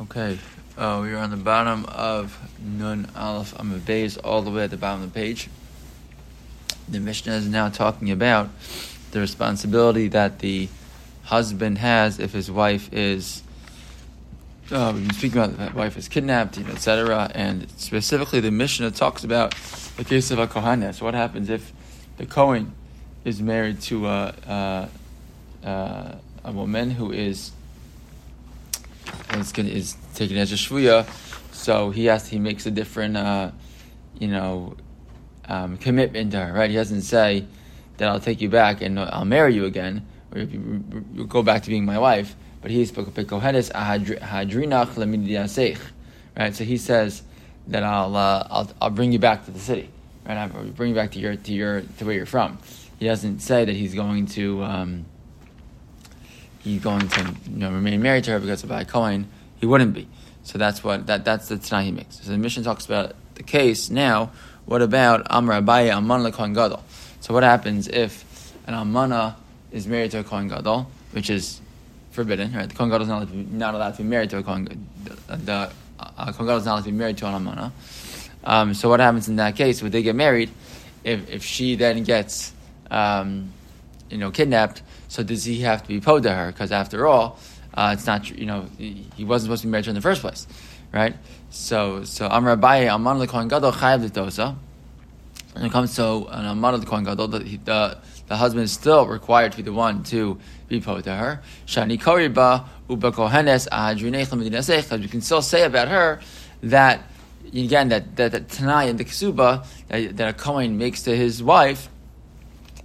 Okay, uh, we are on the bottom of Nun Aleph Amud Beis, all the way at the bottom of the page. The Mishnah is now talking about the responsibility that the husband has if his wife is. Uh, we've been speaking about that wife is kidnapped, you know, etc. And specifically, the Mishnah talks about the case of a kohanes. What happens if the Kohen is married to a, a, a, a woman who is is, taken as a shvuya, so he has he makes a different, uh, you know, um, commitment to her. Right? He doesn't say that I'll take you back and I'll marry you again, or you, go back to being my wife. But he's hadrinach Right? So he says that I'll, uh, I'll I'll bring you back to the city. Right? I'll bring you back to your to your to where you're from. He doesn't say that he's going to. Um, he's going to you know, remain married to her because of a Kohen, he wouldn't be. So that's what that that's the Tanai he makes. So the mission talks about the case now. What about Amr Abaye Amman Kohen Gadol? So what happens if an Amana is married to a Kohen Gadol, which is forbidden, right? The Kohen Gadol is not, not allowed to be married to a Kohen. The, the uh, Kohen Gadol is not allowed to be married to an Amana. Um, so what happens in that case? Would they get married? If if she then gets um, you know kidnapped, so does he have to be po to her? Because after all, uh, it's not you know he wasn't supposed to be married in the first place, right? So so Amr Abaye Aman leKohen Gadol Chayav L'Tosa. When it comes to an Aman leKohen Gadol, the, the the husband is still required to be the one to be po to her. Shani Koriba Uba Kohenes Because you can still say about her that again that that, that and the Ksuba that, that a Kohen makes to his wife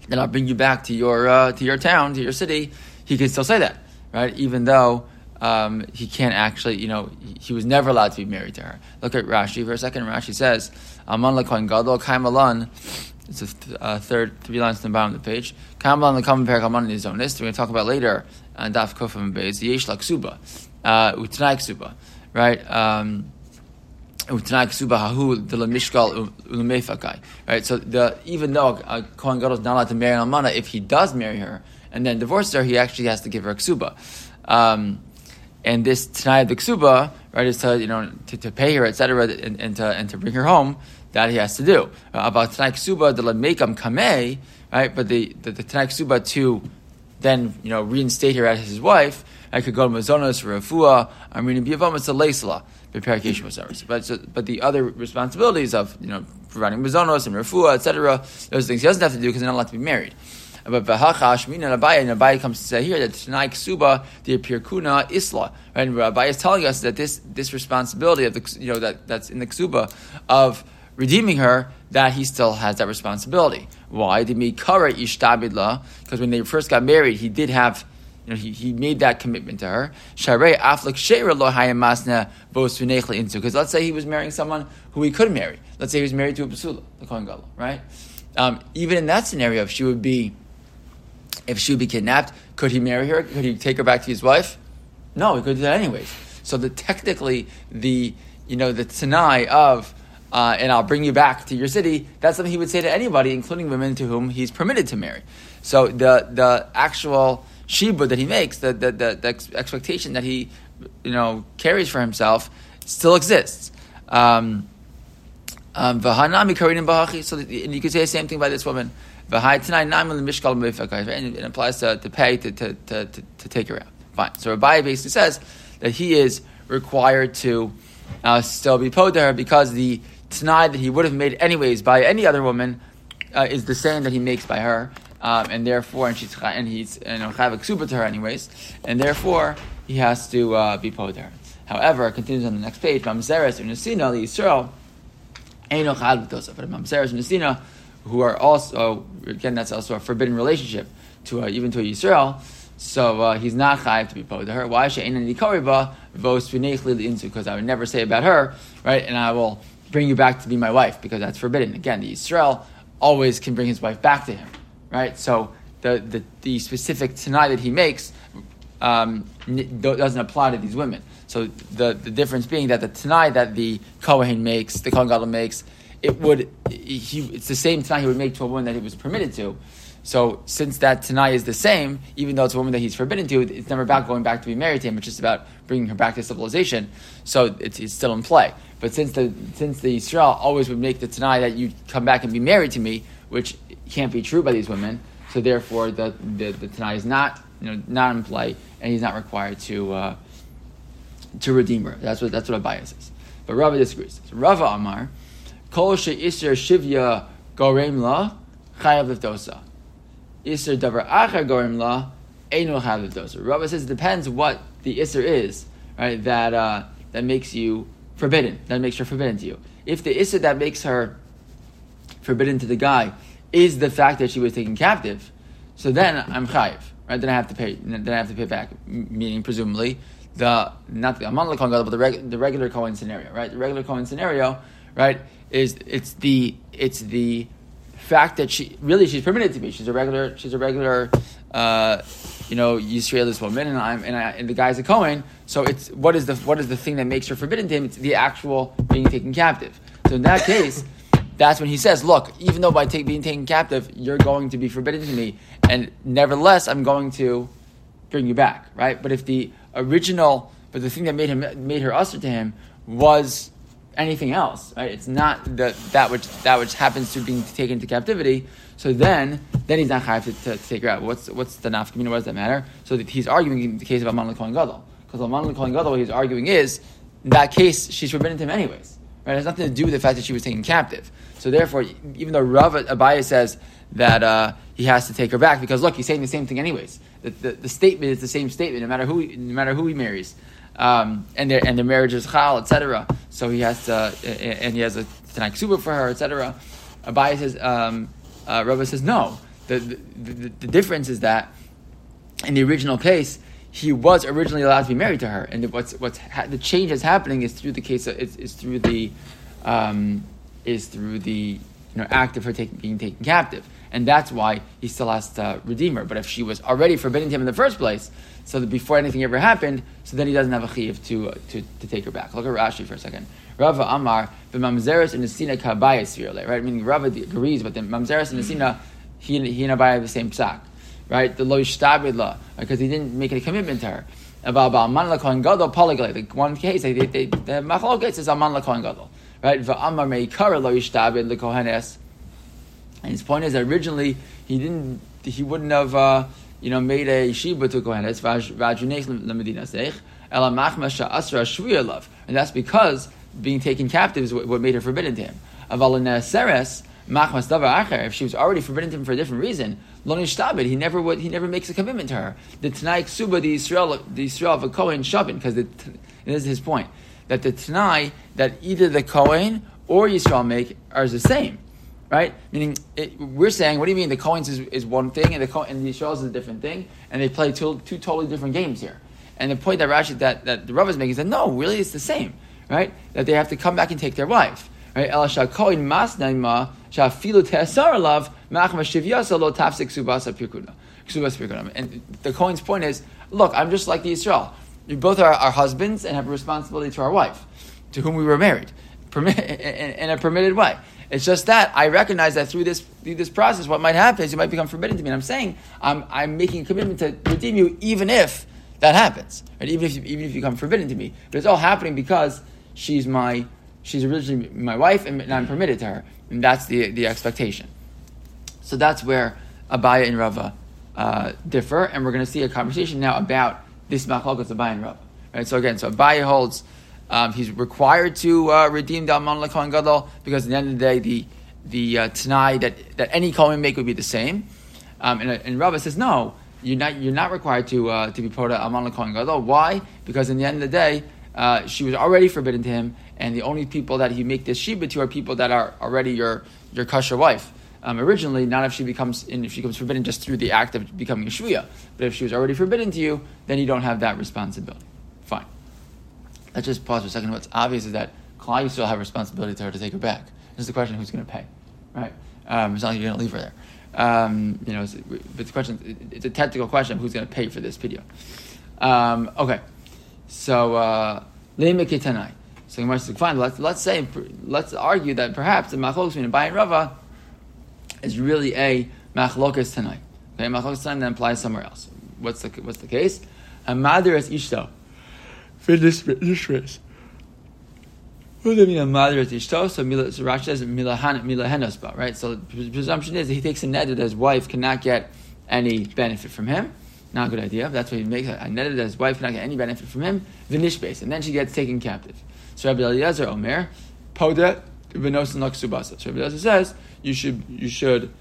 then I'll bring you back to your uh, to your town, to your city. He can still say that, right? Even though um, he can't actually, you know, he, was never allowed to be married to her. Look at Rashi for a second. Rashi says, "Aman lekohen gadol kaimalan." It's a th- uh, third three lines from the bottom of the page. Kaimalan lekom perak aman nizonis. We're going to talk about later. Uh, Daf kofam beis yesh laksuba, uh, utanai ksuba, right? Um, Right, so the even though a Kohen Gadol is not allowed to marry an Almana, if he does marry her and then divorce her, he actually has to give her a ksuba. Um, and this Tanai of the ksuba, right, is to you know to, to pay her, etc., and, and, to and to bring her home. That he has to do. Uh, about Tanai ksuba, the lemekam kamei, right? But the the, the Tanai ksuba to then you know reinstate her as his wife. I could go to Mazonos, Rafua, Amrina Biyavam, it's a Leisla. But but the other responsibilities of you know providing mazonos and refuah, etc., those things he doesn't have to do because he's not allowed to be married. But v'hachash mina and Abaye, and Abaye comes to say here that tonight ksuba the pirkuna isla? And Abaye is telling us that this this responsibility of the you know that that's in the ksuba of redeeming her, that he still has that responsibility. Why? Because when they first got married, he did have you know, he, he made that commitment to her. Because let's say he was marrying someone who he could marry. Let's say he was married to a basula, the Kohen Gadol, right? Um, even in that scenario, if she would be, if she would be kidnapped, could he marry her? Could he take her back to his wife? No, he could do that anyways. So the technically the you know the tanai of uh, and I'll bring you back to your city. That's something he would say to anybody, including women to whom he's permitted to marry. So the the actual shiba that he makes, the, the, the, the, expectation that he you know carries for himself, still exists. Um, um, so that, and you could say the same thing by this woman. And it applies to, to pay to, to, to, to, take her out. Fine. So Rabbi basically says that he is required to uh, still be po to her because the t'nai that he would have made anyways by any other woman uh, is the same that he makes by her um, and therefore, and she's and he's you know chayav ksuba to her anyways, and therefore he has to uh, be po to her. However, it continues on the next page. Mamzeres and Nesina the Yisrael ain't no chayav but Mamzeres and Nesina, who are also again that's also a forbidden relationship to a, even to a Yisrael. So uh, he's not chayiv to be po to her. Why should ain't kariba vos insu? Because I would never say about her, right? And I will bring you back to be my wife because that's forbidden. Again, the Yisrael always can bring his wife back to him right? So the, the, the specific tanai that he makes um, doesn't apply to these women. So the, the difference being that the tanai that the Kohen makes, the Kohen Gadol makes, it would he, it's the same tanai he would make to a woman that he was permitted to. So since that Tanai is the same, even though it's a woman that he's forbidden to, it's never about going back to be married to him. It's just about bringing her back to civilization. So it's, it's still in play. But since the since the Israel always would make the Tanai that you come back and be married to me, which can't be true by these women, so therefore the the, the Tanai is not you know not in play, and he's not required to uh, to redeem her. That's what that's what Abaye says. But Rava disagrees. So Rava Amar, Kol she'isr shivya gorem la chayav liftosa. Isser davar acher gorem la eno chayav liftosa. Rava says it depends what the isser is, right? That uh, that makes you forbidden. That makes her forbidden to you. If the isser that makes her forbidden to the guy is the fact that she was taken captive, so then I'm chayiv, right? Then I have to pay. Then I have to pay back. Meaning, presumably, the not the Aman Kohen but the, reg, the regular Kohen scenario, right? The regular Kohen scenario, right, is it's the it's the fact that she really she's permitted to be. She's a regular she's a regular uh, you know Yisraelis woman, and I'm and, I, and the guy's a Cohen. So it's what is the what is the thing that makes her forbidden to him? It's the actual being taken captive. So in that case. That's when he says, "Look, even though by take, being taken captive, you're going to be forbidden to me, and nevertheless, I'm going to bring you back." Right? But if the original, but the thing that made him made her usher to him was anything else. Right? It's not the, that which that which happens to being taken into captivity. So then, then he's not chayav to, to, to, take her out. What's what's the nafkamina? What does that matter? So he's arguing in the case of Aman Kohen Gadol, because Aman Kohen Gadol, what he's arguing is in that case she's forbidden to him anyways. Right? It has nothing to do with the fact that she was taken captive. So therefore, even though Rav Abaye says that uh, he has to take her back because look, he's saying the same thing anyways. The, the, the, statement is the same statement no matter who no matter who he marries, um, and their and their marriage is chal, etc. So he has to and he has a tanai ksuba for her, etc. Abaye says, um, uh, Rabbi says no. The, the, the, the difference is that in the original case, he was originally allowed to be married to her, and what's what's ha- the change that's happening is through the case of, is, is through the um, is through the you know act of her taking, being taken captive and that's why he still has to redeem her. But if she was already forbidden to him in the first place, so that before anything ever happened, so then he doesn't have a chiv to, uh, to, to take her back. Look at Rashi for a second. Rava Amar, the mamzeres and Nesina kabaya right? Meaning Rava agrees, but the mamzeres and Nesina, he, he and Abaya have the same psak, right? The lo yishtabid because he didn't make a commitment to her. About Aman lakohen gadol polyglot. Like one case, they, they, the machlokes is Aman lakohen gadol, right? Va'amar meikara lo yishtabid lekohenes and his point is that originally he didn't, he wouldn't have, uh, you know, made a shiba to kohenes vajunes lemedina seich ela machma sha'asra shvuya love, and that's because being taken captive is what, made her forbidden to him. Avalina seres machmas davar acher. If she was already forbidden to him for a different reason, lo nishtabed. He never would. He never makes a commitment to her. The tanai ksuba the Israel the Israel of a kohen shavin because this is his point that the tanai that either the kohen or Yisrael make are the same right? Meaning, it, we're saying, what do you mean the coins is, is one thing and the co- and the Yisrael is a different thing, and they play two, two totally different games here. And the point that Rashi that, that the Rav is making is that no, really, it's the same, right? That they have to come back and take their wife, right? El shakoin mas naima shafilu te'asar love machma shivyasa lo tafsik subasa. And the coin's point is, look, I'm just like the Israel. We both are our husbands and have a responsibility to our wife, to whom we were married, in a permitted way. It's just that I recognize that through this through this process, what might happen is you might become forbidden to me. And I'm saying I'm, I'm making a commitment to redeem you, even if that happens, right? Even if you, even if you become forbidden to me, but it's all happening because she's my she's originally my wife, and, I'm permitted to her, and that's the the expectation. So that's where Abaya and Rava uh, differ, and we're going to see a conversation now about this machlokas Abaya and Rava. Right. So again, so Abaya holds um, he's required to uh, redeem the Amon Kohen Gadol because at the end of the day, the the uh, Tanai that, that any Kohen make would be the same. Um, and, and Rabbi says, no, you're not, you're not required to, uh, to be Pota Amon Kohen Gadol. Why? Because in the end of the day, uh, she was already forbidden to him, and the only people that he make this Shiba to are people that are already your, your kosher wife. Um, originally, not if she becomes if she becomes forbidden just through the act of becoming a shvuya, but if she was already forbidden to you, then you don't have that responsibility. Fine. Let's just pause for a second. What's obvious is that Klal you still have responsibility to her to take her back. This is the question: Who's going to pay? Right? Um, it's not like you're going to leave her there. Um, you know, it's, it's, a question. It's a technical question: Who's going to pay for this video? Um, okay, so uh, leimikitanai. So Gemara says, fine. Let's let's say let's argue that perhaps the machlokes between Abai and Rava is really a machlokas tonight. Okay, machlokas tonight then applies somewhere else. What's the what's the case? A mother is ishto. Finish this race. Who the mean a mother is ishto? So Rashi says milahenosba, right? So the presumption is that he takes a net that his wife cannot get any benefit from him. Not a good idea. That's why he makes a net that his wife cannot get any benefit from him. Vinishbase, and then she gets taken captive. So Rabbi Eliezer Omer, podet v'nosin laksubasa. So Rabbi Eliezer says you should you should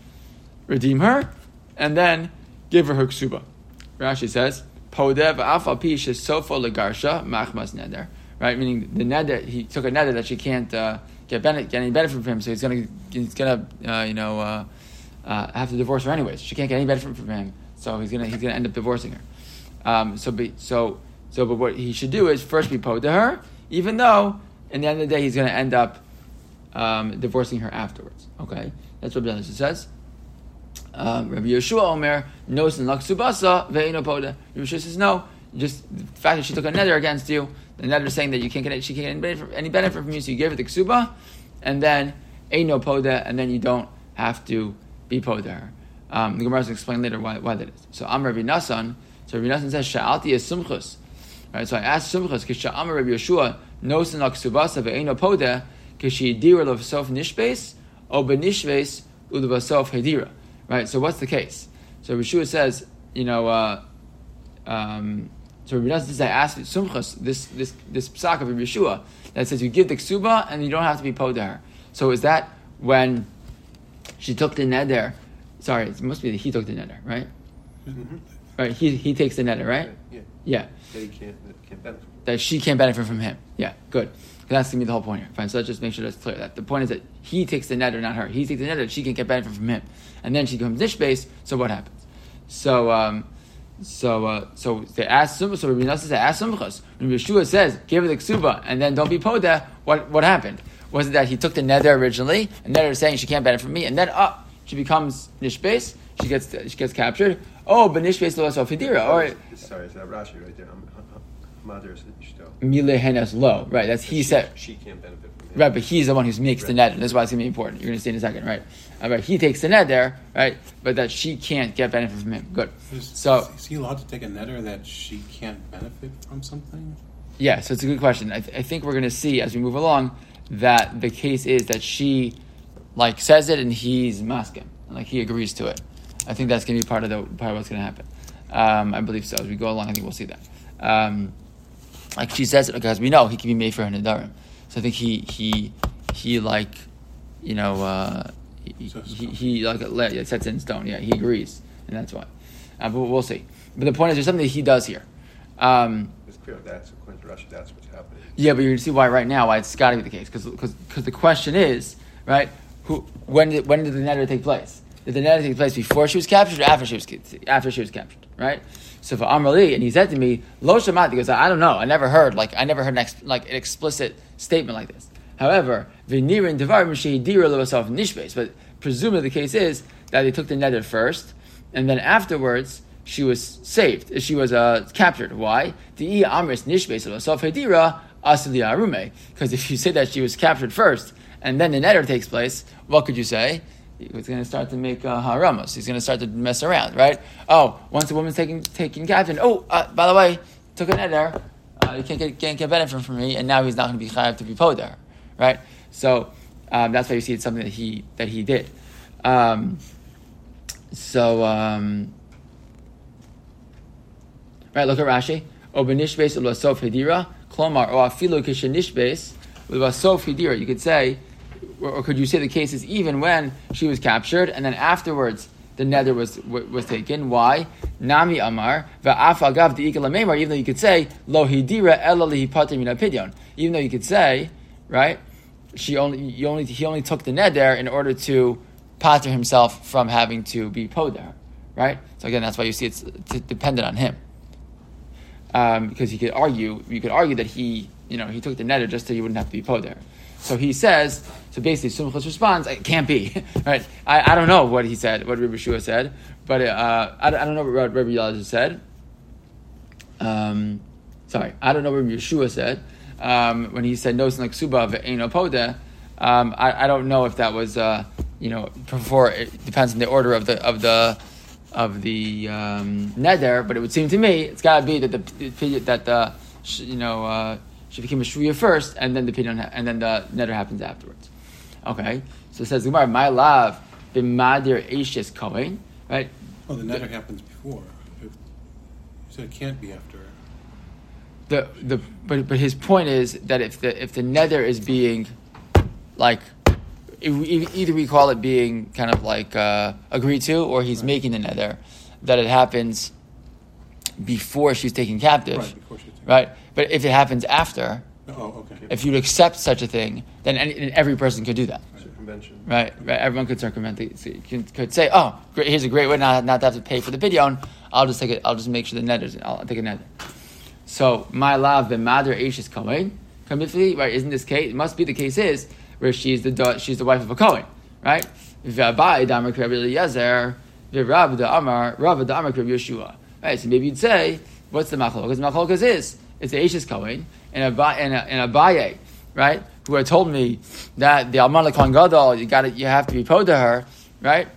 redeem her and then give her her ksuba. Rashi says podev afal pish is sofa legarsha machmas neder. Right, meaning the neder he took a neder that she can't uh, get, benefit, get any benefit from him, so he's gonna he's gonna uh, you know uh, uh, have to divorce her anyways. She can't get any benefit from him, so he's gonna he's gonna end up divorcing her. Um, so be, so so, but what he should do is first be po to her, even though in the end of the day he's going to end up um, divorcing her afterwards. Okay, that's what Rabbi says. Um, Rabbi Yeshua Omer knows in laksubasa ve'ino poda. Rabbi Yeshua says no. Just the fact that she took a nether against you, the nether is saying that you can't get she can't get any benefit, from you, so you give her the ksuba, and then no poda, and then you don't have to be poda her. Um, the Gemara will explain later why, why that is. So I'm Rabbi Nasan. So Rabbi Nasan says Sha'alti is sumchus. Right. So I asked sumchus kisha Am Rabbi Yeshua knows nosen aksubasa ve'eno poda kishi dira of sof nishbes o benishbes ulvasof hedira. Right. So what's the case? So Yeshua says, you know, uh, um, so Rabbi says, I asked Sumchas, this this this psak of Yeshua that says you give the ksuba and you don't have to be podar. So is that when she took the neder? Sorry, it must be that he took the neder, right? Mm-hmm. Right, he, he takes the neder, right? Yeah. Yeah. That he can't, can't benefit. That she can't benefit from him. Yeah, good. That's gonna be the whole point here. Fine. So let's just make sure that's clear. That the point is that he takes the neder, not her. He takes the neder. She can get benefit from him, and then she becomes nish base. So what happens? So. Um, so, uh, so they ask So Rabbi Nasan they ask Sumchas. When Yeshua says, "Give her the ksuba and then don't be poda," what what happened? Was it that he took the nether originally, and nether is saying she can't benefit from me, and then up oh, she becomes nishbase, she gets she gets captured. Oh, but nishbase lo fidira. Or sorry, is that Rashi right there? Mother is Milehenas lo. Right, that's he she, said. She can't benefit from him. Right, but he's the one who makes right. the net, and that's why it's going to be important. You're going to see in a second, right? All right. He takes the net there, right? But that she can't get benefit from him. Good. Is, so is he allowed to take a netter that she can't benefit from something? Yeah, so it's a good question. I, th- I think we're going to see as we move along that the case is that she like says it and he's masking, like he agrees to it. I think that's going to be part of the part of what's going to happen. Um, I believe so. As we go along, I think we'll see that. Um, like she says it because we know he can be made for her nadarim. So I think he he he like you know uh, he, he, he, like yeah, sets in stone. Yeah, he agrees, and that's why. Uh, but we'll see. But the point is, there's something that he does here. Um, it's clear that's according to Rashi. That's what's happening. Yeah, but you're going to see why right now why it's got to be the case because because the question is right who when did when did the netter take place? Did the netter take place before she was captured or after she was after she was captured? Right. So for Amrali, and he said to me, Lo Shamat, he goes, I don't know, I never heard, like, I never heard an ex- like an explicit statement like this. However, Vinirin Devar Nishbes, but presumably the case is that they took the nether first, and then afterwards she was saved, she was uh, captured. Why? The Amris Nishbes Hedira Asili Arume. Because if you say that she was captured first, and then the nether takes place, what could you say? He's going to start to make uh, haramos. He's going to start to mess around, right? Oh, once a woman's taking taking captain, oh, uh, by the way, took an eder, uh, you can't get, can't get benefit from me, and now he's not going to be chayav to be poder, right? So um, that's why you see it's something that he that he did. Um, so um, right, look at Rashi. O benishbes u'lasof hedira klomar o afilu kishenishbes u'lasof hedira. You could say or could you say the case is even when she was captured and then afterwards the nether was was taken? Why? Nami Amar va'af the Even though you could say lo hidira ela pidyon. Even though you could say right, she only only he only took the nether in order to pater himself from having to be poder. Right. So again, that's why you see it's, it's dependent on him. Um, because he could argue, you could argue that he, you know, he took the nether just so he wouldn't have to be poder. So he says, so basically Sumchus responds, it can't be. right? I, I don't know what he said, what Rabbi Shua said, but uh, I, I don't know what Rabbi Elazar said. Um, sorry, I don't know what Rabbi Yeshua said um, when he said no like suba. Um, I, I don't know if that was uh, you know, before it depends on the order of the of the of the um, neder, but it would seem to me it's got to be that the that the you know uh, she became a shvuya first, and then the pidyon and then the neder happens afterwards. Okay, so it says Gemara, my love b'madir eishes kohen, right? Oh, the netter happens before. You said it can't be after. The the but but his point is that if the if the nether is being like either we call it being kind of like uh, agreed to or he's Right. making the nether that it happens before she's taken captive Right, before she's taken- right but if it happens after Oh, okay. if you'd accept such a thing then any, every person could do that Circumvention. Right, right. Everyone could circumvent the, could say, "Oh, great, here's a great way not, not to have to pay for the pidyon. I'll just take it. I'll just make sure the net is. I'll take a net." So my love, the mother Aish is. Kamifli, right? Isn't this case? It must be the case is where she's the she's the wife of a Cohen, right? V'abai damar Rabbi Eliezer, the Amar, Rav the Amar Yeshua. Right. So maybe you'd say, what's the machlokas? Machlokas is it's the Aish Kohen and a and and Abaye, right? Who had told me that the Alman Kohen Gadol, you got you have to be po to her, right?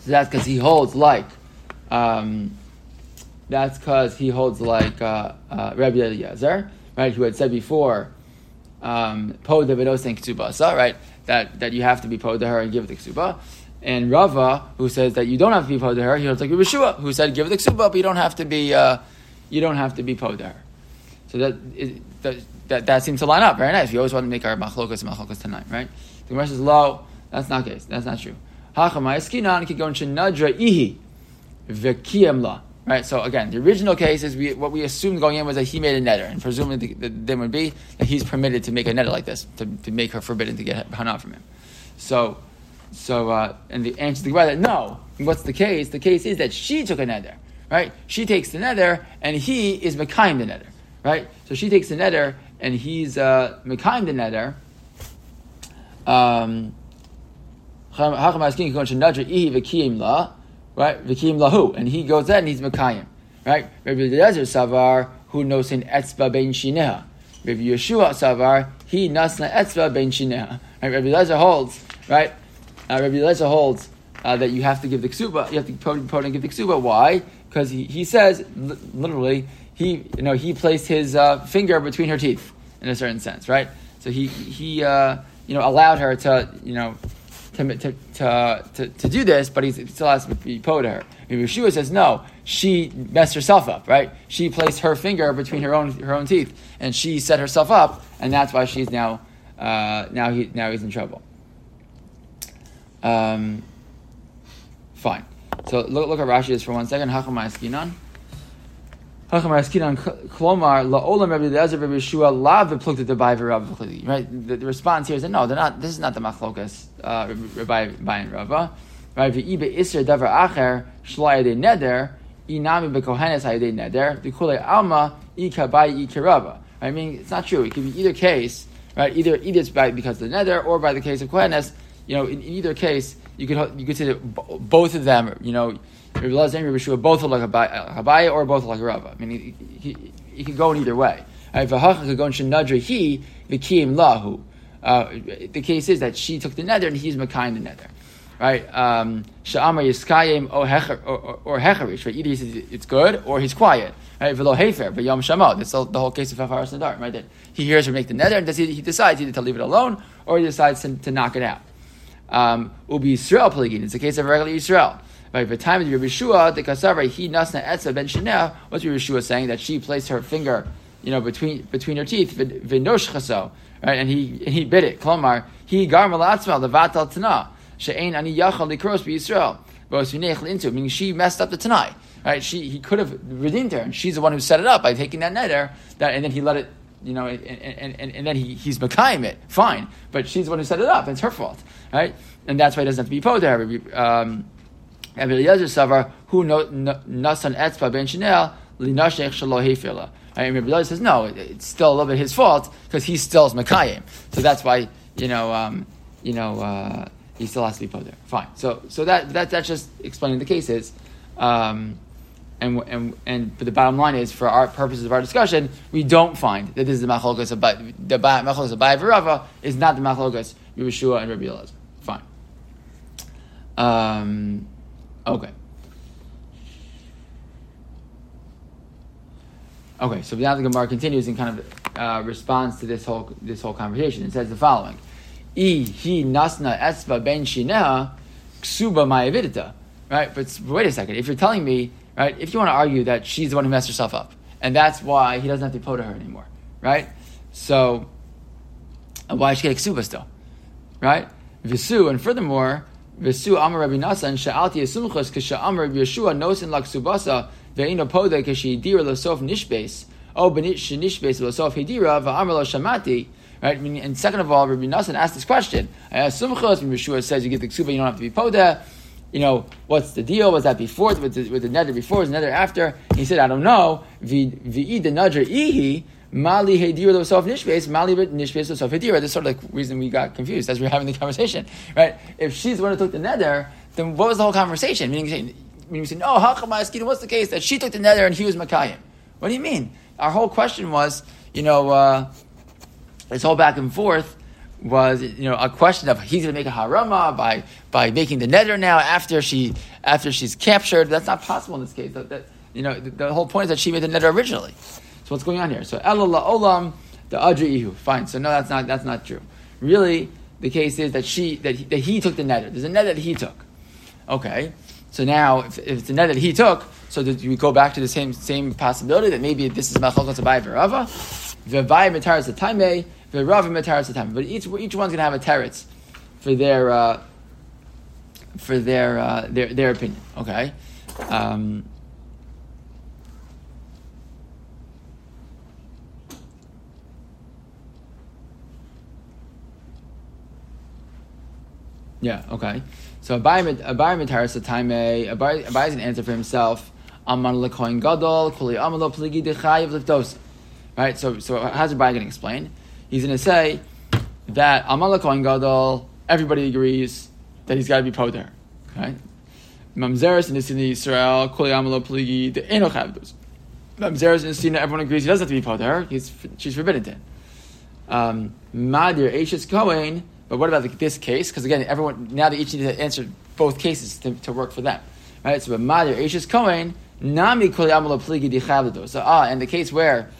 So that's because he holds like. Um, that's because he holds like uh, uh, Rabbi Eliezer, right? Who had said before, um, po devedos and ksubasa, right? That that you have to be po to her and give the ksuba. And Rava, who says that you don't have to be po to her, he holds like Yeshua, who said give the ksuba, but you don't have to be uh, you don't have to be po to her. So that, is, that that that seems to line up very nice. We always want to make our machlokas and machlokas tonight, right? The Gemara says, low. that's not case. That's not true." Hachamay skinan kigon shenadra ihi v'kiyem la. Right. So again, the original case is we, what we assumed going in was that he made a netter, and presumably the, the, would be that he's permitted to make a netter like this to, to make her forbidden to get hana from him. So, so uh, and the answer to the that no. What's the case? The case is that she took a nether, right? She takes the nether, and he is mekayim the nether, right? So she takes the nether, and he's uh, the nether. Um, right? V'kiyim lahu, and he goes there and he's mekayim, right? Rabbi Eliezer savar who knows in etzba bein shineha. Rabbi Yeshua savar he nasna etzba bein shineha. Right? Rabbi Eliezer holds, right? Uh, Rabbi Eliezer holds uh, that you have to give the ksuba, you have to put, and give the ksuba. Why? Because he, he says li- literally he you know he placed his uh, finger between her teeth in a certain sense, right? So he he uh, you know allowed her to you know to, to, to, to, to do this, but he still has to be po to her. And Yeshua says no, she messed herself up, right? She placed her finger between her own her own teeth, and she set herself up, and that's why she's now uh, now he now he's in trouble. Um, fine. So look, look at Rashi for one second. Hachamai Right. The, the response here is that no, they're not. This is not the machlokas. Uh, Rabbi Rabbi and Rava. Right. Neder neder. I mean, it's not true. It could be either case, right? Either either it's by because of the nether or by the case of kohenes. You know, in, in either case, you could you could say that both of them. You know, Rabbi Elazar and Rabbi Shua both look like Habaya or both like Rava. I mean, he, he, he could go in either way. V'kiyim lahu. Uh, the case is that she took the nether and he's Makai the nether. Right? Um, or, Hecherish. Right? Either he says it's good or he's quiet. Right? Yom. That's the, the whole case of Hafaras Nadar, right? That he hears her make the nether and does he, he decides either to leave it alone or he decides to, to knock it out. Um, Ubi Yisrael Peligin. It's a case of regular Yisrael. Right, the time of Rabbi Shua, the Kasavra, he nasna etza ben sheneh. What's Rabbi Shua saying? That she placed her finger, you know, between between her teeth, v'nosh chaso, right, and he and he bit it. Klomar, he gar malatzma levatal tana she'ein ani yachal likros b'Yisrael. into meaning she messed up the tanai. Right, she he could have redeemed her, and she's the one who set it up by taking that nether. That and then he let it you know, and, and, and, and then he, he's Makayim it, fine. But she's the one who set it up, it's her fault, right? And that's why he doesn't have to be po to. Um, Rabbi Eliezer Savar, who nasan etzba ben shinel, linashech shalo hefila. And Rabbi says, no, it's still a little bit his fault, because he still is Makayim. So that's why, you know, um, you know, uh, he still has to be po there. Fine. So, so that, that, that's just explaining the cases. Um, and, and, and but the bottom line is, for our purposes of our discussion, we don't find that this is the machlokas of the machlokas of Rava is not the machlokas Rabbi Shua and Rabbi Elazar. Fine. Um, okay. Okay, so now the Gemara continues and kind of uh, responds to this whole this whole conversation. It says the following: "I he nasna esva ben shineha ksuba mayavidita." Right, but wait a second. If you're telling me, right, if you want to argue that she's the one who messed herself up, and that's why he doesn't have to to her anymore, right? So, why is she get ksuba still, right? Visu, and furthermore, Visu Amar Rabbi Nasan Sha'alti Yisumchos Kisha Amar Yeshua Nosin Laksubasa Ve'ino Poda Kishi Dira Losof Nishbes O oh, Benish Nishbes Losof Hidira Va'amar Lo Shamati Right, and second of all, Rabbi Nasan asked this question. Sumchos, Rabbi Yeshua says you get the ksuba, you don't have to be poda. You know, what's the deal? Was that before, with the, with the nether before, was the nether after? He said, I don't know. V'i the nadr ihi, Mali Hedira Losof Nishbes, Mali Nishbes Losof Hedira. This is sort of like reason we got confused as we were having the conversation, right? If she's the one who took the nether, then what was the whole conversation? Meaning, meaning we say, no, Hachamaskina, what's the case that she took the nether and he was Makayim? What do you mean? Our whole question was, you know, uh, this whole back and forth was you know a question of he's going to make a harama by by making the nether now after she after she's captured. That's not possible in this case. That, that, you know the, the, whole point is that she made the nether originally. So what's going on here? So Elala Olam, the Adri Ihu. Fine. So no, that's not that's not true. Really, the case is that she that he, that he took the nether. There's a nether that he took. Okay. So now, if, if it's the nether that he took, so that we go back to the same same possibility that maybe this is Machalkas Abai Verava, V'Abai Mataras Taime, V'Rav Mataras Taime. But each each one's to have a teretz for their uh, for their uh, their their opinion. Okay. Um, Yeah, okay. So Abai Mitaris Taime, Abai is an answer for himself. Aman Lekoin Gadol, Kuli Amalo Pligi Dechayev Liftos. Right? So so how's Abai going to explain? He's going to say that Aman Lekoin Gadol, everybody agrees that he's got to be poder. Right? Mamzeres and Nisini Israel, Kuli Amalo Pligi the Enochavdos. Mamzeres and Nisina, everyone agrees he doesn't have to be poder. He's she's forbidden to. Um, Madir Ashes Kohen. But what about this case? Because again, everyone now they each need to answer both cases to, to work for them, right? So, Madir Ashes Kohen Nami Kol Pligi. So, ah, in the case where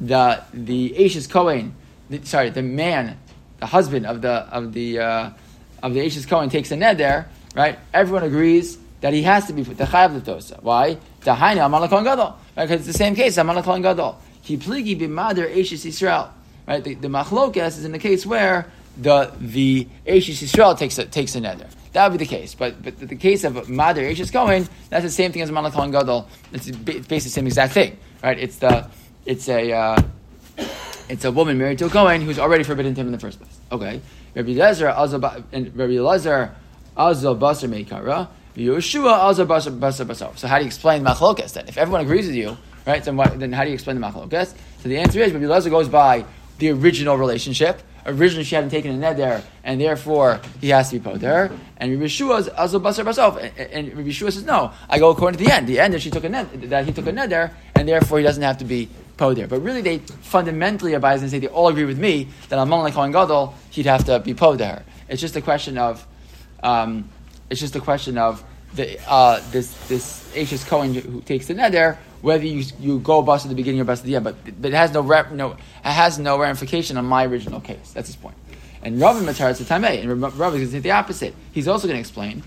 the the Ashes Kohen, the, sorry, the man, the husband of the of the uh, of the Ashes Kohen takes a ned there, right? Everyone agrees that he has to be the Chayav Litosa. Why? The Haina Amala Kohen Gadol, right? Because it's the same case. Amala Kohen Gadol. He Pligi Bimadir Ashes Israel, right? The, the Machlokas is in the case where the the Ashes Yisrael takes a, takes a nether. That would be the case. But but the case of Mother Ashes Cohen, that's the same thing as Kohen Gadol. It's basically the same exact thing, right? It's the it's a uh, it's a woman married to a Cohen who's already forbidden to him in the first place. Okay, Rabbi Lezer and Rabbi Lezer Azal Meikara. Yeshua Azal Basar Basar Basar. So how do you explain machlokas then? If everyone agrees with you, right? Then what, then how do you explain the machlokas? So the answer is Rabbi Lezer goes by the original relationship originally she hadn't taken a ned there, and therefore he has to be put there. And Rabbi Shua is also basar basar. And Rabbi Shua says, no, I go according to the end. The end that she took a ned, that he took a ned there, and therefore he doesn't have to be po there. But really, they fundamentally Abai and say they all agree with me that Amon like Kohen Gadol, he'd have to be po there. It's just a question of, um, it's just a question of the uh, this this Ashes Cohen who takes the ned there whether you, you go bust at the beginning or bust at the end, but, but it has no, rep, no it has no ramification on my original case. That's his point. And Rav Matar is the Tameh, and Rav is going to say the opposite. He's also going to explain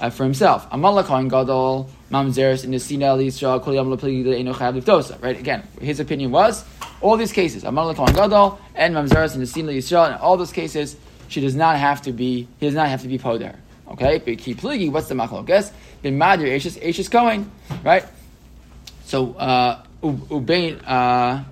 uh, for himself. Amala Kohen Gadol, Mamzeres, in the Sina Yisrael, Kol Yam Liftosa. Right? Again, his opinion was all these cases, Amala Kohen Gadol and Mamzeres in the Yisrael, in all those cases, she does not have to be, he does not have to be poder. Okay? But keep pligi, what's the machlokes? Bin Madir, Ashes, Ashes Kohen, right? So uh, ubein uh,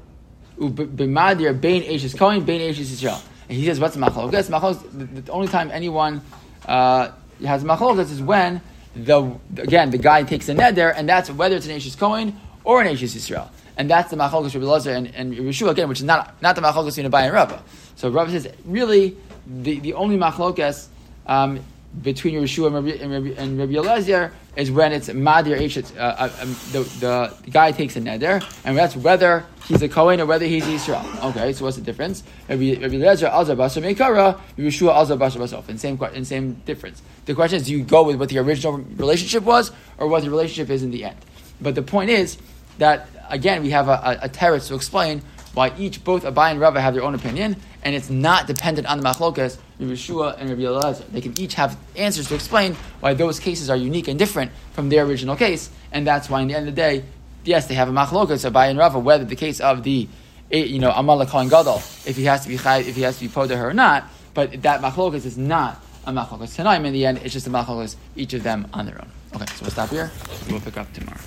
b'madir bein Ashes Kohen bein Ashes Yisrael. And he says, what's the machlokas? Machlokas. The only time anyone uh, has machlokas is when the again the guy takes a neder, and that's whether it's an Ashes Kohen or an Ashes Yisrael. And that's the machlokas Rabbi Lazar and, and Yeshua again, which is not not the machlokas between Abai and Rabba. So Rabba says really the, the only machlokas um, between Yeshua and Rabbi, Eliezer is when it's Madir Eshet, uh, uh, um, the, the, the guy takes a neder, and that's whether he's a Kohen or whether he's Israel. Okay, so what's the difference? Rabbi, Rabbi Eliezer Azar Basar Meikara, Yeshua Azar Basar Basof, and same, and same difference. The question is, do you go with what the original relationship was, or what the relationship is in the end? But the point is that, again, we have a, a, a teretz to explain why each, both Abai and Rava have their own opinion, and it's not dependent on the machlokas, Rabbi Yeshua and Rabbi Eliezer. They can each have answers to explain why those cases are unique and different from their original case, and that's why, in the end of the day, yes, they have a machlokas, Abai and Rava, whether the case of the, eh, you know, Amal Kohen Gadol, if he has to be chai, if he has to be poda her or not, but that machlokas is not a machlokas tonight. In the end, it's just a machlokas, each of them on their own. Okay, so we'll stop here. We'll pick up tomorrow.